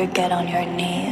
Never get on your knees.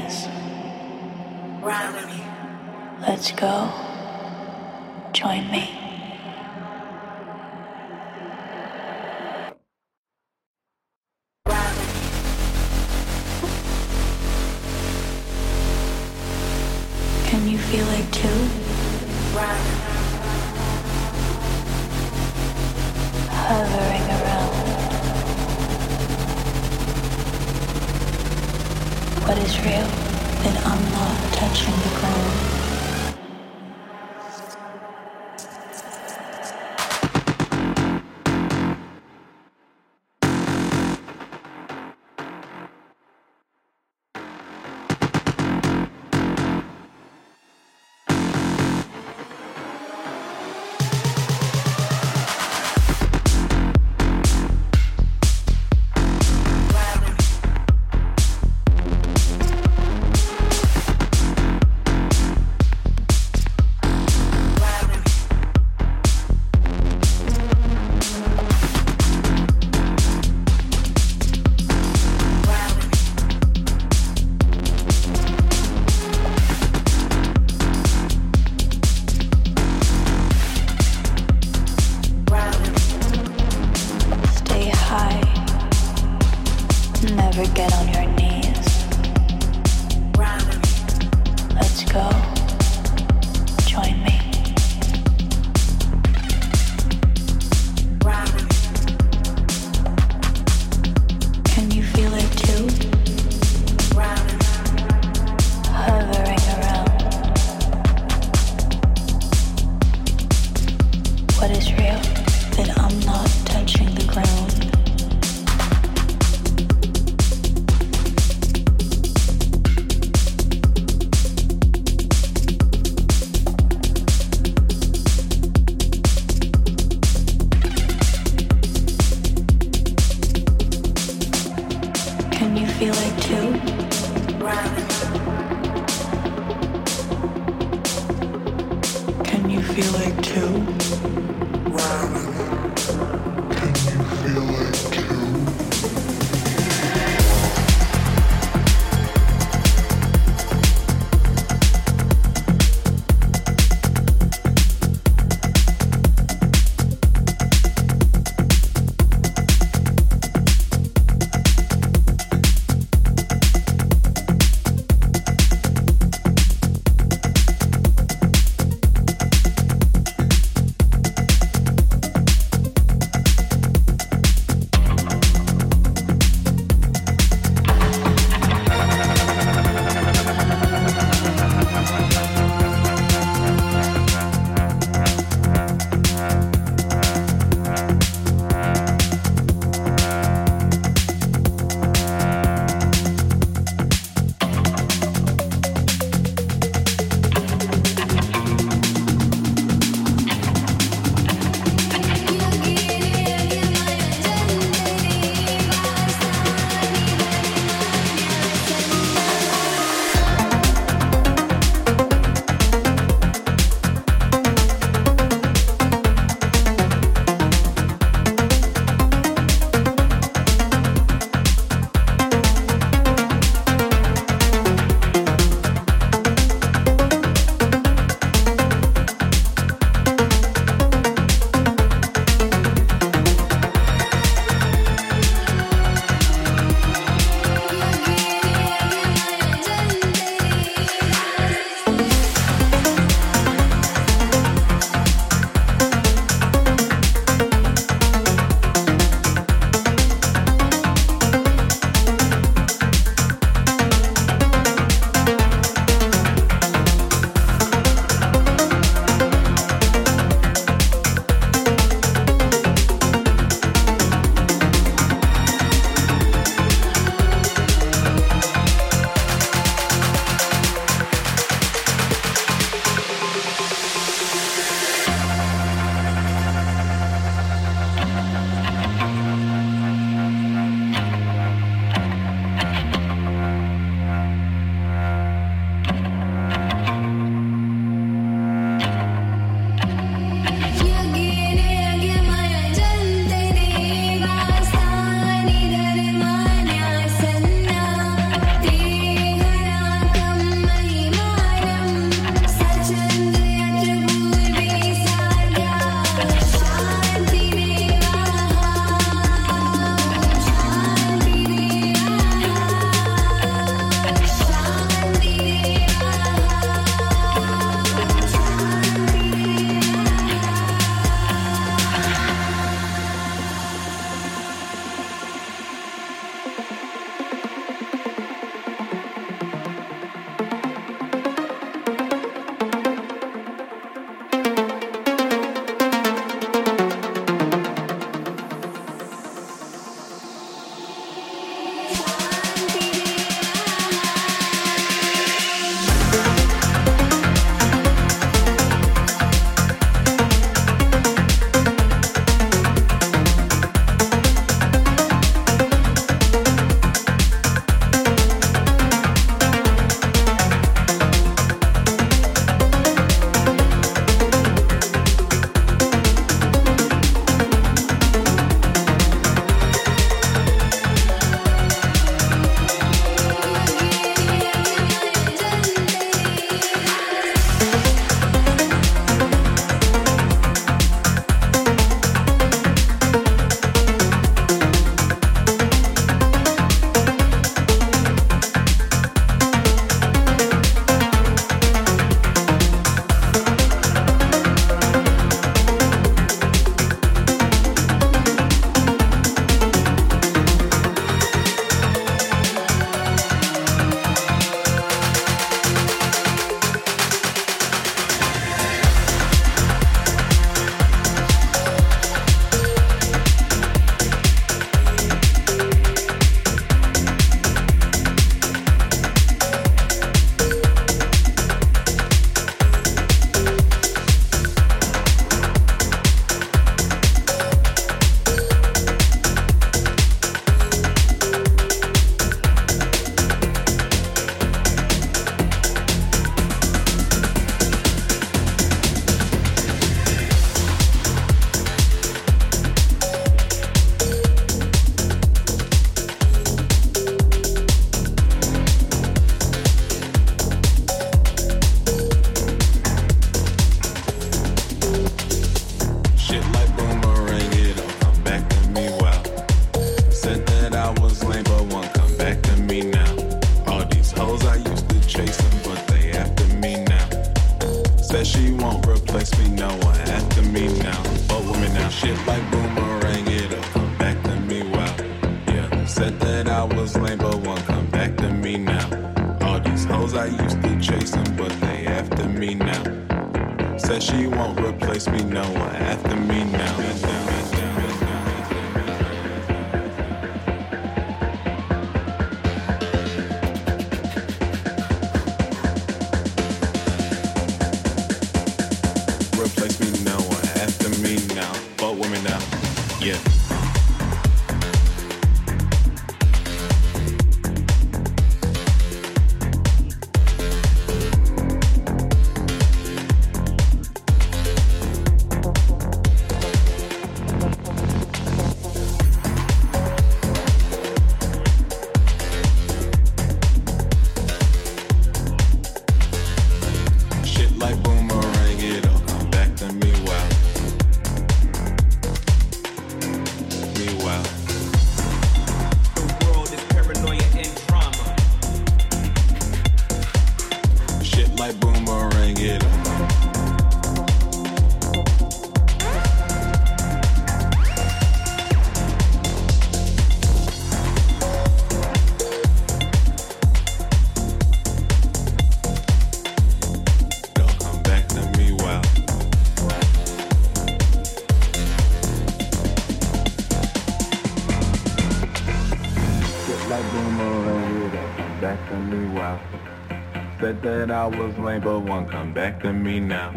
I was lame, but one come back to me now.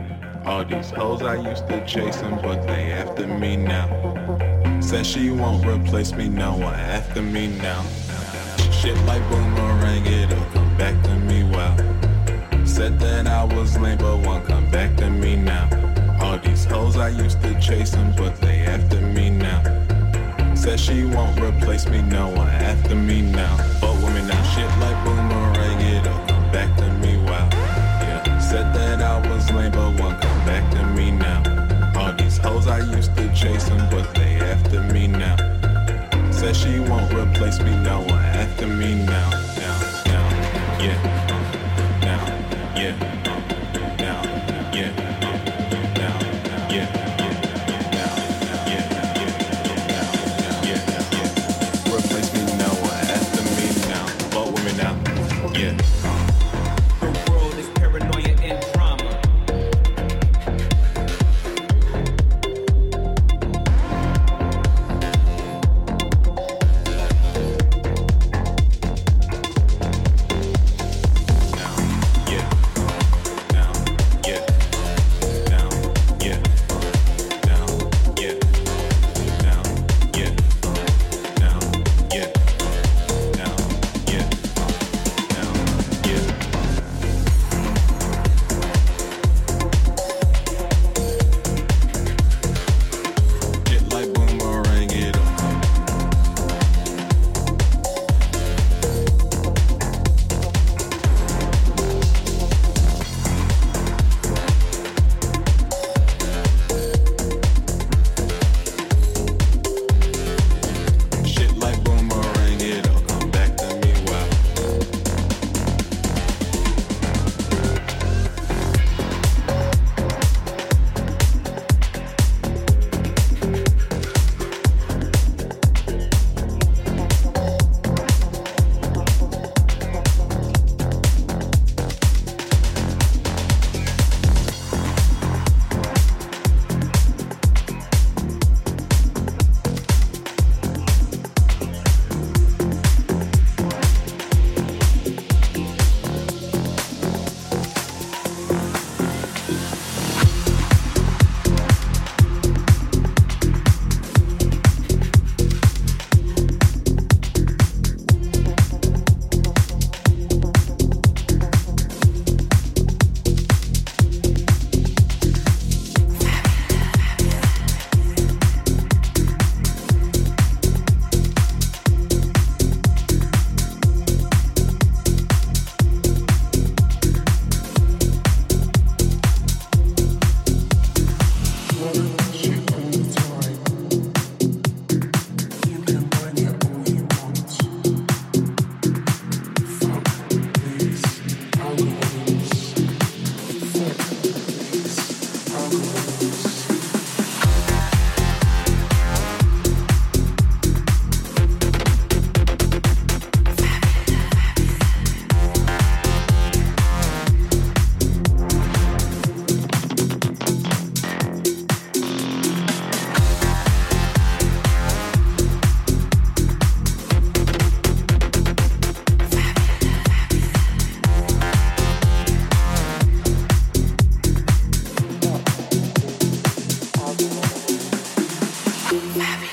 All these hoes I used to chasing, but they after me now. Said she won't replace me, no one after me now. Shit like boomerang, it'll come back to me, wow. Said that I was lame, but one come back to me now. All these hoes I used to chasing, but they after me now. Said she won't replace me, no one after me now. But women now, shit like boomerang, it'll come back to me, wow. Yeah, said that I was lame, but one come back to me now. All these hoes I used to chase them, but they after me now. Said she won't replace me, no one after me now. Now, now, yeah. Now, yeah.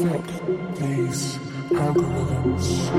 Fuck these algorithms.